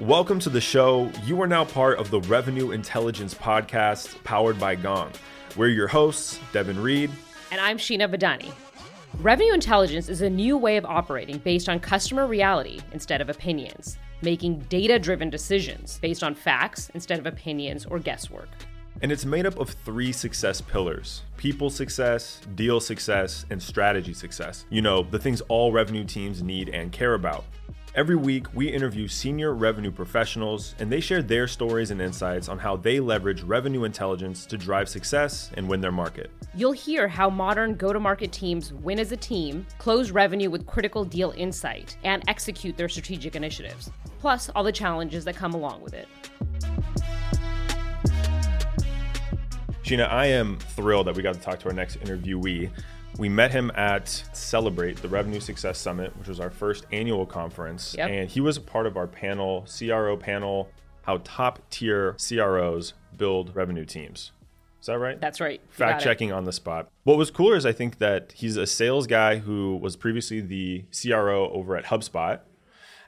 Welcome to the show. You are now part of the Revenue Intelligence Podcast powered by Gong. We're your hosts, Devin Reed. And I'm Sheena Badani. Revenue intelligence is a new way of operating based on customer reality instead of opinions, making data driven decisions based on facts instead of opinions or guesswork. And it's made up of three success pillars people success, deal success, and strategy success. You know, the things all revenue teams need and care about. Every week, we interview senior revenue professionals, and they share their stories and insights on how they leverage revenue intelligence to drive success and win their market. You'll hear how modern go to market teams win as a team, close revenue with critical deal insight, and execute their strategic initiatives, plus all the challenges that come along with it. Sheena, I am thrilled that we got to talk to our next interviewee. We met him at Celebrate, the Revenue Success Summit, which was our first annual conference. Yep. And he was a part of our panel, CRO panel, how top tier CROs build revenue teams. Is that right? That's right. Fact got it. checking on the spot. What was cooler is I think that he's a sales guy who was previously the CRO over at HubSpot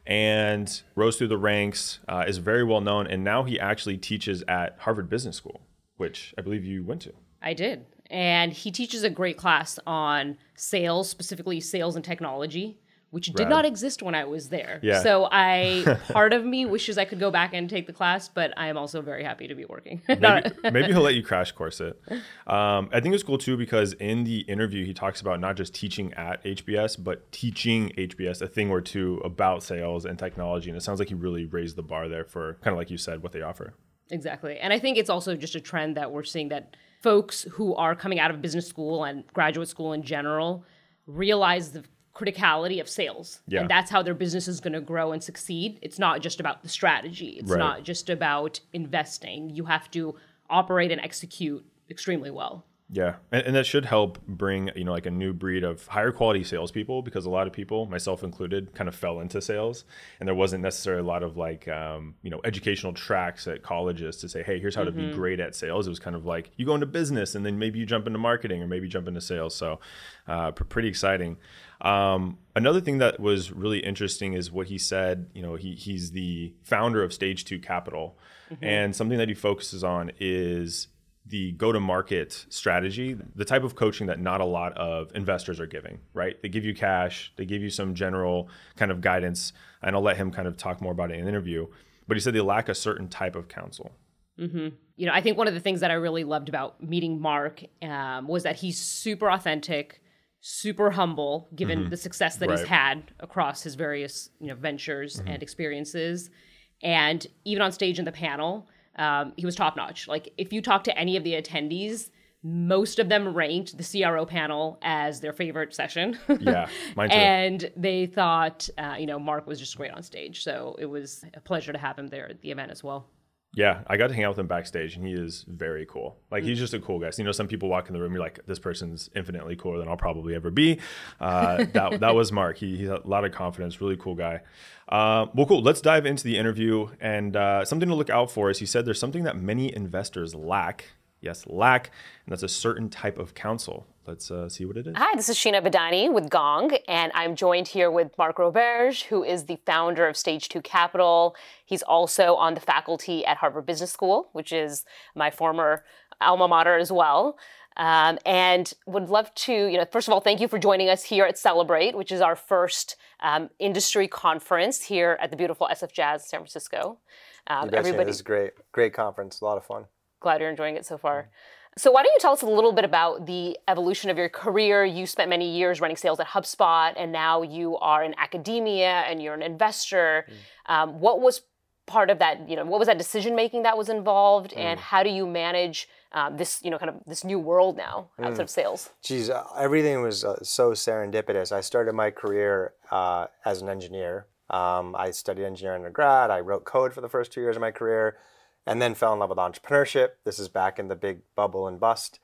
and rose through the ranks, uh, is very well known, and now he actually teaches at Harvard Business School, which I believe you went to. I did. And he teaches a great class on sales, specifically sales and technology, which did not exist when I was there. Yeah. So I part of me wishes I could go back and take the class, but I am also very happy to be working. maybe, maybe he'll let you crash course it. Um, I think it's cool too because in the interview he talks about not just teaching at HBS, but teaching HBS a thing or two about sales and technology, and it sounds like he really raised the bar there for kind of like you said what they offer. Exactly. And I think it's also just a trend that we're seeing that folks who are coming out of business school and graduate school in general realize the criticality of sales. Yeah. And that's how their business is going to grow and succeed. It's not just about the strategy, it's Right. not just about investing. You have to operate and execute extremely well. Yeah, and, and that should help bring you know like a new breed of higher quality salespeople because a lot of people, myself included, kind of fell into sales, and there wasn't necessarily a lot of like um, you know educational tracks at colleges to say, hey, here's how to be great at sales. It was kind of like you go into business and then maybe you jump into marketing or maybe jump into sales. So uh, pr- pretty exciting. Um, another thing that was really interesting is what he said. You know, he he's the founder of Stage Two Capital, and something that he focuses on is the go to market strategy, the type of coaching that not a lot of investors are giving, right? They give you cash, they give you some general kind of guidance, and I'll let him kind of talk more about it in the interview. But he said they lack a certain type of counsel. Mm-hmm. you know, I think one of the things that I really loved about meeting Mark um, was that he's super authentic, super humble, given mm-hmm. the success that he's had across his various you know ventures mm-hmm. and experiences, and even on stage in the panel, um, he was top notch. Like if you talk to any of the attendees. Most of them ranked the CRO panel as their favorite session. Yeah, mine too. and they thought, uh, you know, Mark was just great on stage. So it was a pleasure to have him there at the event as well. Yeah, I got to hang out with him backstage, and he is very cool. Like he's just a cool guy. So, you know, some people walk in the room, you're like, this person's infinitely cooler than I'll probably ever be. Uh, that that was Mark. He, he had a lot of confidence. Really cool guy. Uh, well, cool. Let's dive into the interview. And uh, something to look out for is he said there's something that many investors lack. Yes, lack, and that's a certain type of counsel. Let's uh, see what it is. Hi, this is Sheena Badani with Gong, and I'm joined here with Mark Roberge, who is the founder of Stage 2 Capital. He's also on the faculty at Harvard Business School, which is my former alma mater as well. Um, and would love to, you know, first of all, thank you for joining us here at Celebrate, which is our first um, industry conference here at the beautiful SF Jazz San Francisco. Um, You betcha. This is great. Great conference. A lot of fun. Glad you're enjoying it so far. So, why don't you tell us a little bit about the evolution of your career? You spent many years running sales at HubSpot, and now you are in academia and you're an investor. Um, what was part of that? You know, what was that decision making that was involved, and how do you manage um, this? You know, kind of this new world now outside of sales. Geez, uh, everything was uh, so serendipitous. I started my career uh, as an engineer. Um, I studied engineering undergrad. I wrote code for the first two years of my career, and then fell in love with entrepreneurship. This is back in the big bubble and bust.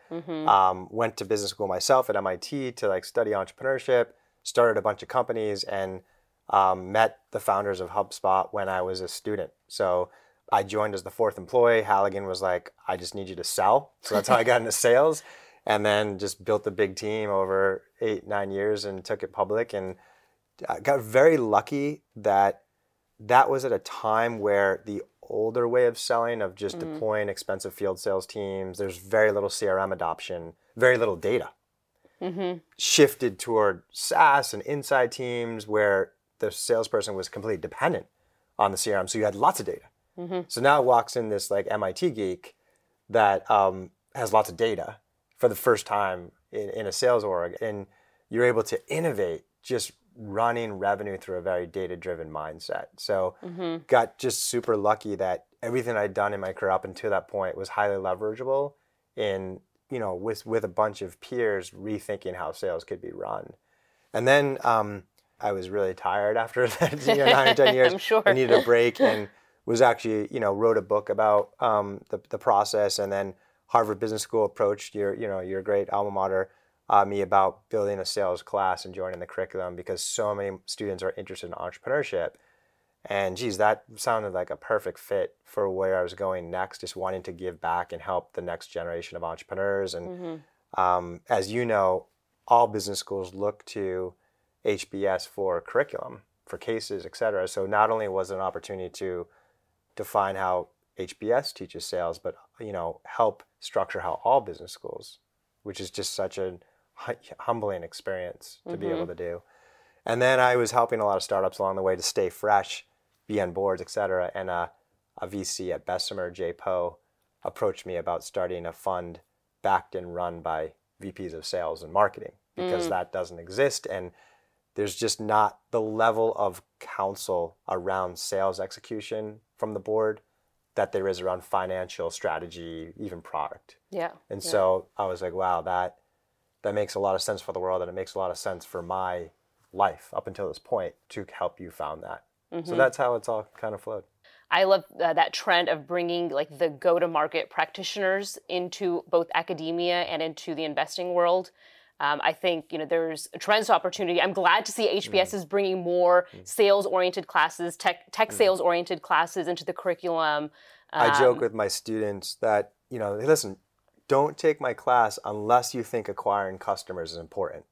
Um, went to business school myself at MIT to like study entrepreneurship. Started a bunch of companies and um, met the founders of HubSpot when I was a student. So I joined as the fourth employee. Halligan was like, I just need you to sell. So that's how I got into sales. And then just built a big team over eight, nine years and took it public. And I got very lucky that that was at a time where the older way of selling of just mm-hmm. deploying expensive field sales teams, there's very little CRM adoption, very little data. Mm-hmm. Shifted toward SaaS and inside teams where the salesperson was completely dependent on the CRM. So you had lots of data. Mm-hmm. So now walks in this like MIT geek that um, has lots of data for the first time in, in a sales org, and you're able to innovate just running revenue through a very data driven mindset. So got just super lucky that everything I'd done in my career up until that point was highly leverageable in you know with with a bunch of peers rethinking how sales could be run. And then um, I was really tired after that, you know, nine or ten years. I'm sure. I needed a break and was actually, you know, wrote a book about um, the, the process. And then Harvard Business School approached your, you know, your great alma mater, uh, me about building a sales class and joining the curriculum because so many students are interested in entrepreneurship. And geez, that sounded like a perfect fit for where I was going next, just wanting to give back and help the next generation of entrepreneurs. And um, as you know, all business schools look to HBS for curriculum, for cases, et cetera. So not only was it an opportunity to define how HBS teaches sales, but you know, help structure how all business schools, which is just such a hu- humbling experience to be able to do. And then I was helping a lot of startups along the way to stay fresh, be on boards, et cetera. And uh, a VC at Bessemer, Jay Po, approached me about starting a fund backed and run by VPs of sales and marketing because that doesn't exist. And there's just not the level of counsel around sales execution from the board that there is around financial strategy, even product. Yeah. And yeah. so I was like, wow, that that makes a lot of sense for the world, and it makes a lot of sense for my life up until this point to help you found that. Mm-hmm. So that's how it's all kind of flowed. I love uh, that trend of bringing like the go-to-market practitioners into both academia and into the investing world. Um, I think you know there's a tremendous opportunity. I'm glad to see HBS is bringing more sales-oriented classes, tech tech sales-oriented classes into the curriculum. I joke Um, with my students that you know, hey, listen, don't take my class unless you think acquiring customers is important.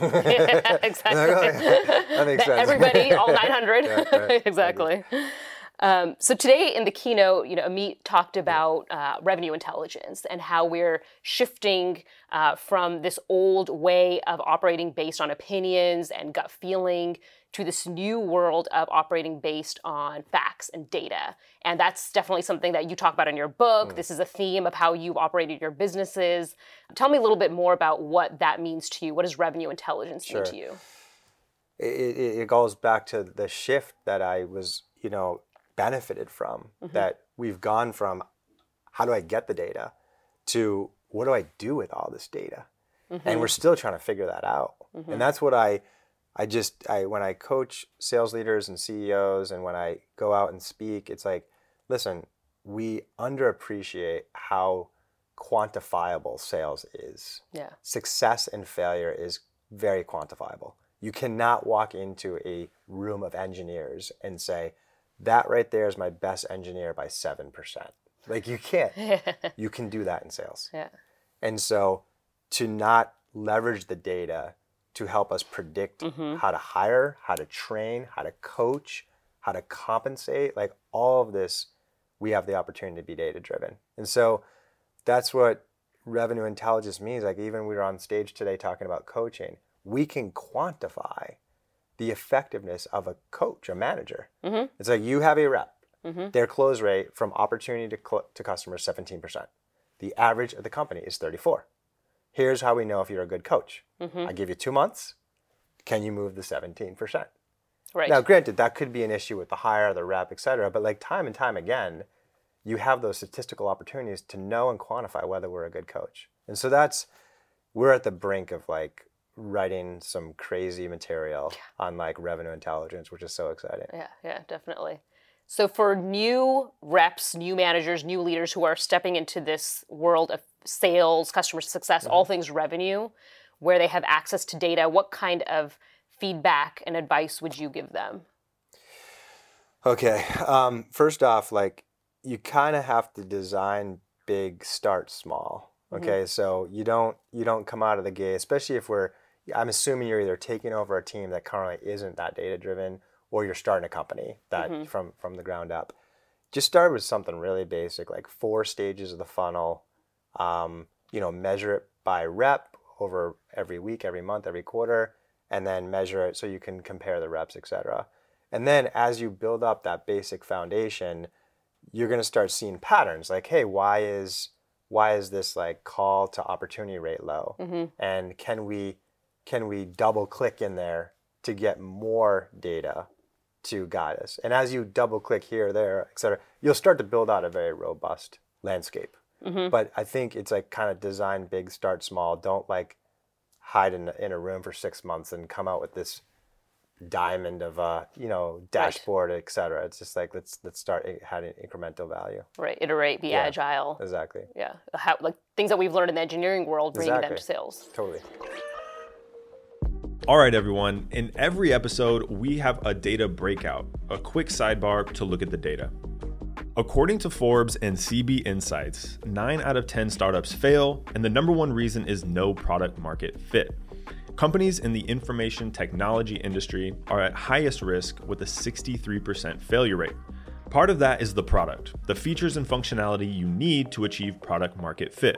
exactly. Like, oh, yeah, that makes sense. Everybody, all 900. Yeah, right. exactly. Um, so today in the keynote, you know, Amit talked about uh, revenue intelligence and how we're shifting uh, from this old way of operating based on opinions and gut feeling to this new world of operating based on facts and data. And that's definitely something that you talk about in your book. Mm. This is a theme of how you've operated your businesses. Tell me a little bit more about what that means to you. What does revenue intelligence mean to you? it, it, it goes back to the shift that I was, you know, benefited from. Mm-hmm. That we've gone from how do I get the data to what do I do with all this data, and we're mm-hmm. still trying to figure that out. And mm-hmm. that's what I, I just I when I coach sales leaders and CEOs, and when I go out and speak, it's like, listen, we underappreciate how quantifiable sales is Yeah. success and failure is very quantifiable. You cannot walk into a room of engineers and say, that right there is my best engineer by 7%. Like you can't. you can do that in sales. Yeah. And so to not leverage the data to help us predict mm-hmm. how to hire, how to train, how to coach, how to compensate, like all of this, we have the opportunity to be data driven. And so that's what revenue intelligence means. Like even we were on stage today talking about coaching, we can quantify the effectiveness of a coach, a manager. Mm-hmm. It's like you have a rep. Mm-hmm. Their close rate from opportunity to, cl- to customer is 17%. The average of the company is 34. Here's how we know if you're a good coach. Mm-hmm. I give you two months. Can you move the 17%? Right. Now, granted, that could be an issue with the hire, the rep, et cetera, but like time and time again, you have those statistical opportunities to know and quantify whether we're a good coach. And so that's, we're at the brink of like writing some crazy material on like revenue intelligence, which is so exciting. Yeah, yeah, definitely. So for new reps, new managers, new leaders who are stepping into this world of sales, customer success, all things revenue, where they have access to data, what kind of feedback and advice would you give them? Okay. Um, first off, like you kind of have to design big, start small. Okay, so you don't you don't come out of the gate, especially if we're. I'm assuming you're either taking over a team that currently isn't that data driven, or you're starting a company that from from the ground up. Just start with something really basic, like four stages of the funnel. Um, you know, measure it by rep over every week, every month, every quarter, and then measure it so you can compare the reps, etc. And then as you build up that basic foundation, you're going to start seeing patterns like, hey, why is why is this like call to opportunity rate low? And can we can we double click in there to get more data to guide us? And as you double click here, there, et cetera, you'll start to build out a very robust landscape. Mm-hmm. But I think it's like kind of design big, start small. Don't like hide in, in a room for six months and come out with this diamond of a you know dashboard, et cetera. It's just like let's let's start having incremental value. Right. Iterate, be agile. Exactly. Yeah. How, like things that we've learned in the engineering world, bringing them to sales. Totally. All right, everyone. In every episode, we have a data breakout, a quick sidebar to look at the data. According to Forbes and CB Insights, 9 out of 10 startups fail, and the number one reason is no product market fit. Companies in the information technology industry are at highest risk with a 63% failure rate. Part of that is the product, the features and functionality you need to achieve product market fit.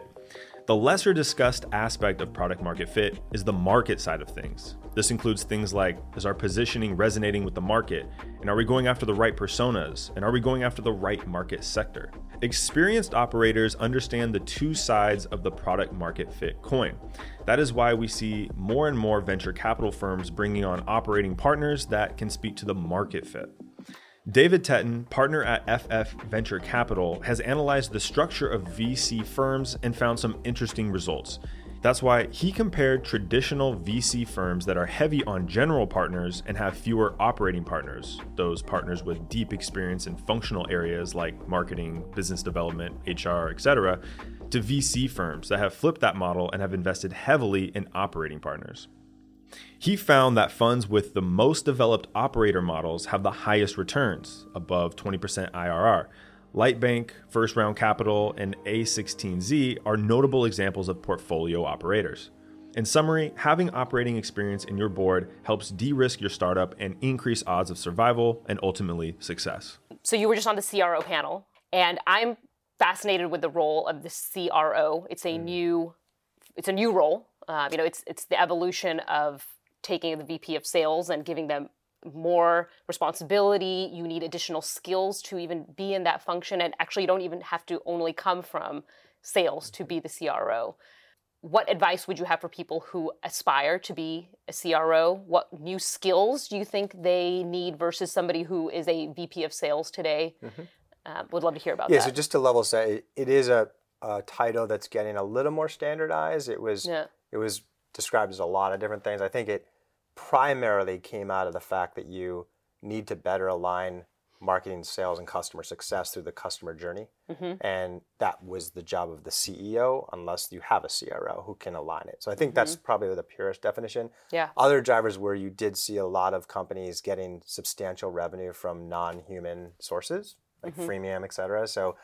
The lesser discussed aspect of product market fit is the market side of things. This includes things like is our positioning resonating with the market? And are we going after the right personas? And are we going after the right market sector? Experienced operators understand the two sides of the product market fit coin. That is why we see more and more venture capital firms bringing on operating partners that can speak to the market fit. David Teten, partner at FF Venture Capital, has analyzed the structure of VC firms and found some interesting results. That's why he compared traditional VC firms that are heavy on general partners and have fewer operating partners, those partners with deep experience in functional areas like marketing, business development, HR, etc., to VC firms that have flipped that model and have invested heavily in operating partners. He found that funds with the most developed operator models have the highest returns, above 20% IRR. Lightbank, First Round Capital, and A16Z are notable examples of portfolio operators. In summary, having operating experience in your board helps de risk your startup and increase odds of survival and ultimately success. So you were just on the CRO panel, and I'm fascinated with the role of the CRO. It's a mm. new, it's a new role. Uh, you know, it's it's the evolution of taking the VP of sales and giving them more responsibility. You need additional skills to even be in that function, and actually, you don't even have to only come from sales to be the CRO. What advice would you have for people who aspire to be a CRO? What new skills do you think they need versus somebody who is a VP of sales today? Uh, would love to hear about Yeah, that. so just to level set, it, it is a, a title that's getting a little more standardized. It was Yeah. It was described as a lot of different things. I think it primarily came out of the fact that you need to better align marketing, sales, and customer success through the customer journey, mm-hmm. and that was the job of the CEO, unless you have a CRO who can align it. So I think that's mm-hmm. probably the purest definition. Yeah. Other drivers where you did see a lot of companies getting substantial revenue from non-human sources, like mm-hmm. freemium, et cetera. So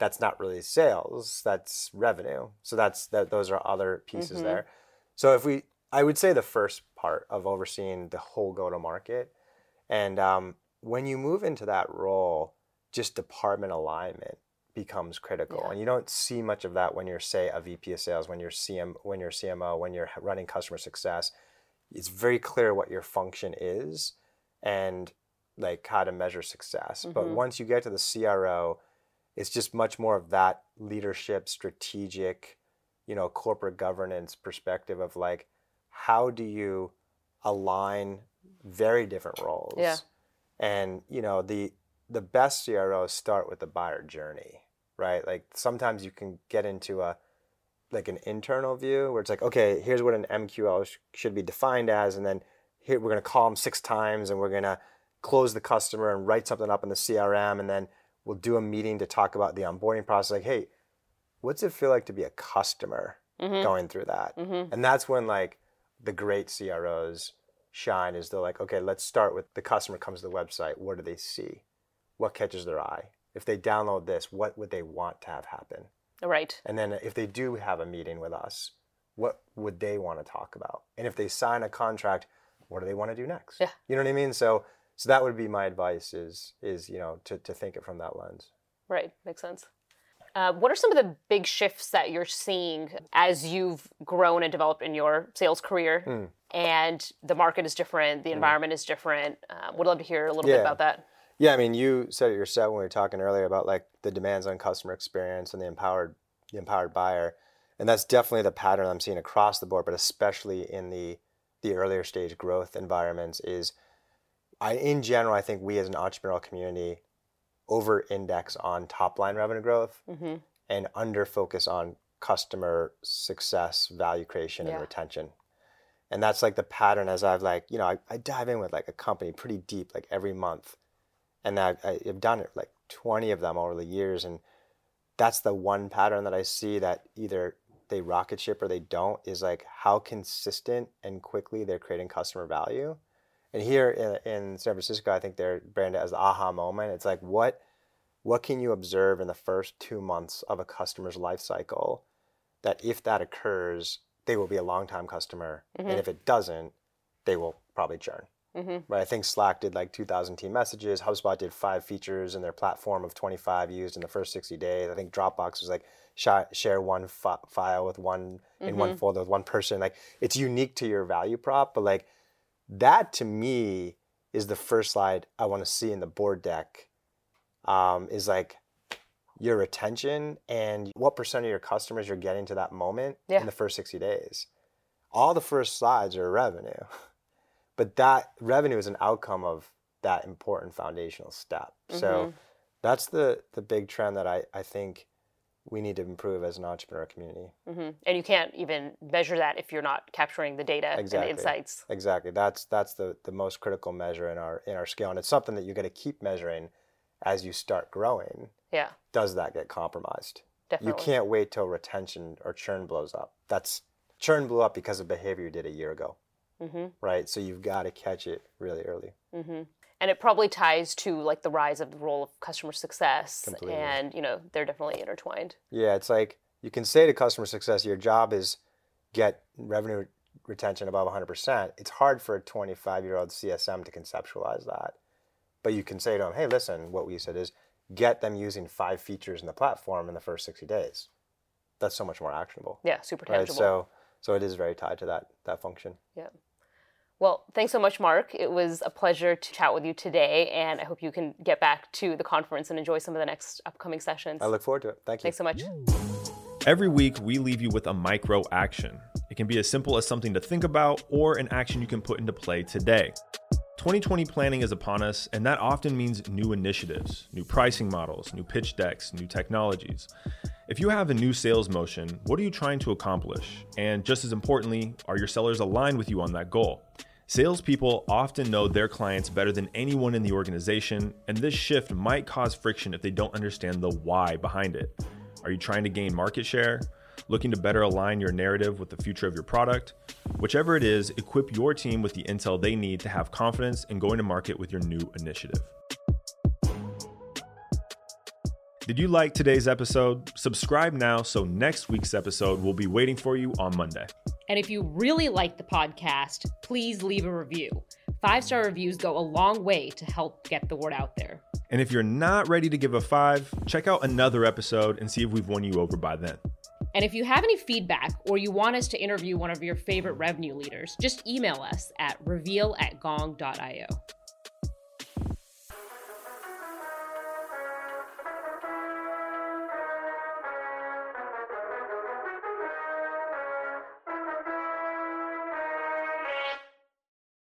that's not really sales, that's revenue. So that's that those are other pieces there. So if we I would say the first part of overseeing the whole go to market and um, when you move into that role, just department alignment becomes critical. And you don't see much of that when you're say a VP of sales, when you're CM when you're CMO, when you're running customer success. It's very clear what your function is and like how to measure success. But once you get to the CRO, it's just much more of that leadership, strategic, you know, corporate governance perspective of like, how do you align very different roles? Yeah. And you know, the the best CROs start with the buyer journey, right? Like sometimes you can get into a like an internal view where it's like, okay, here's what an MQL sh- should be defined as, and then here we're going to call them six times, and we're going to close the customer and write something up in the CRM, and then we'll do a meeting to talk about the onboarding process. Like, hey, what's it feel like to be a customer mm-hmm. going through that? Mm-hmm. And that's when like the great CROs shine. Is they're like, okay, let's start with the customer comes to the website. What do they see? What catches their eye? If they download this, what would they want to have happen? Right. And then if they do have a meeting with us, what would they want to talk about? And if they sign a contract, what do they want to do next? Yeah. You know what I mean? So so that would be my advice is is you know to, to think it from that lens Right, makes sense. Uh, what are some of the big shifts that you're seeing as you've grown and developed in your sales career? Hmm. And the market is different, the environment is different. Uh, would love to hear a little bit about that. Yeah, I mean, you said it yourself when we were talking earlier about like the demands on customer experience and the empowered, the empowered buyer, and that's definitely the pattern I'm seeing across the board, but especially in the the earlier stage growth environments. Is I, in general, I think we as an entrepreneurial community over index on top line revenue growth hmm and under focus on customer success, value creation, Yeah. and retention. And that's like the pattern as I've like, you know, I, I dive in with like a company pretty deep, like every month. And I've, I've done it like 20 of them over the years. And that's the one pattern that I see that either they rocket ship or they don't is like how consistent and quickly they're creating customer value. And here in, in San Francisco, I think they're branded as the aha moment. It's like, what what can you observe in the first two months of a customer's life cycle that if that occurs, they will be a long-time customer, and if it doesn't, they will probably churn. Mhm. Right? I think Slack did like 2,000 team messages. HubSpot did five features in their platform of 25 used in the first 60 days. I think Dropbox was like sh- share one fi- file with one in one folder with one person. Like it's unique to your value prop, but like that to me is the first slide I want to see in the board deck um, is like your retention and what percent of your customers you're getting to that moment Yeah. in the first 60 days. All the first slides are revenue, but that revenue is an outcome of that important foundational step. So that's the the big trend that I, I think we need to improve as an entrepreneur community. hmm And you can't even measure that if you're not capturing the data Exactly. and the insights. Exactly. That's that's the, the most critical measure in our in our scale. And it's something that you gotta keep measuring as you start growing. Yeah, Does that get compromised? definitely. You can't wait till retention or churn blows up. That's churn blew up because of behavior you did a year ago, hmm right? So you've got to catch it really early. hmm And it probably ties to like the rise of the role of customer success, Completely. and you know they're definitely intertwined. Yeah, it's like you can say to customer success, your job is get revenue retention above 100%. It's hard for a 25 year old CSM to conceptualize that. But you can say to them, hey, listen, what we said is get them using five features in the platform in the first 60 days. That's so much more actionable. Yeah, super tangible Right. tangible. So, so it is very tied to that, that function. Yeah. Well, thanks so much, Mark. It was a pleasure to chat with you today, and I hope you can get back to the conference and enjoy some of the next upcoming sessions. I look forward to it. Thank you. Thanks so much. Every week, we leave you with a micro action. It can be as simple as something to think about or an action you can put into play today. 2020 planning is upon us, and that often means new initiatives, new pricing models, new pitch decks, new technologies. If you have a new sales motion, what are you trying to accomplish? And just as importantly, are your sellers aligned with you on that goal? Salespeople often know their clients better than anyone in the organization, and this shift might cause friction if they don't understand the why behind it. Are you trying to gain market share? Looking to better align your narrative with the future of your product? Whichever it is, equip your team with the intel they need to have confidence in going to market with your new initiative. Did you like today's episode? Subscribe now so next week's episode will be waiting for you on Monday. And if you really like the podcast, please leave a review. Five star reviews go a long way to help get the word out there. And if you're not ready to give a five, check out another episode and see if we've won you over by then. And if you have any feedback or you want us to interview one of your favorite revenue leaders, just email us at reveal at gong.io.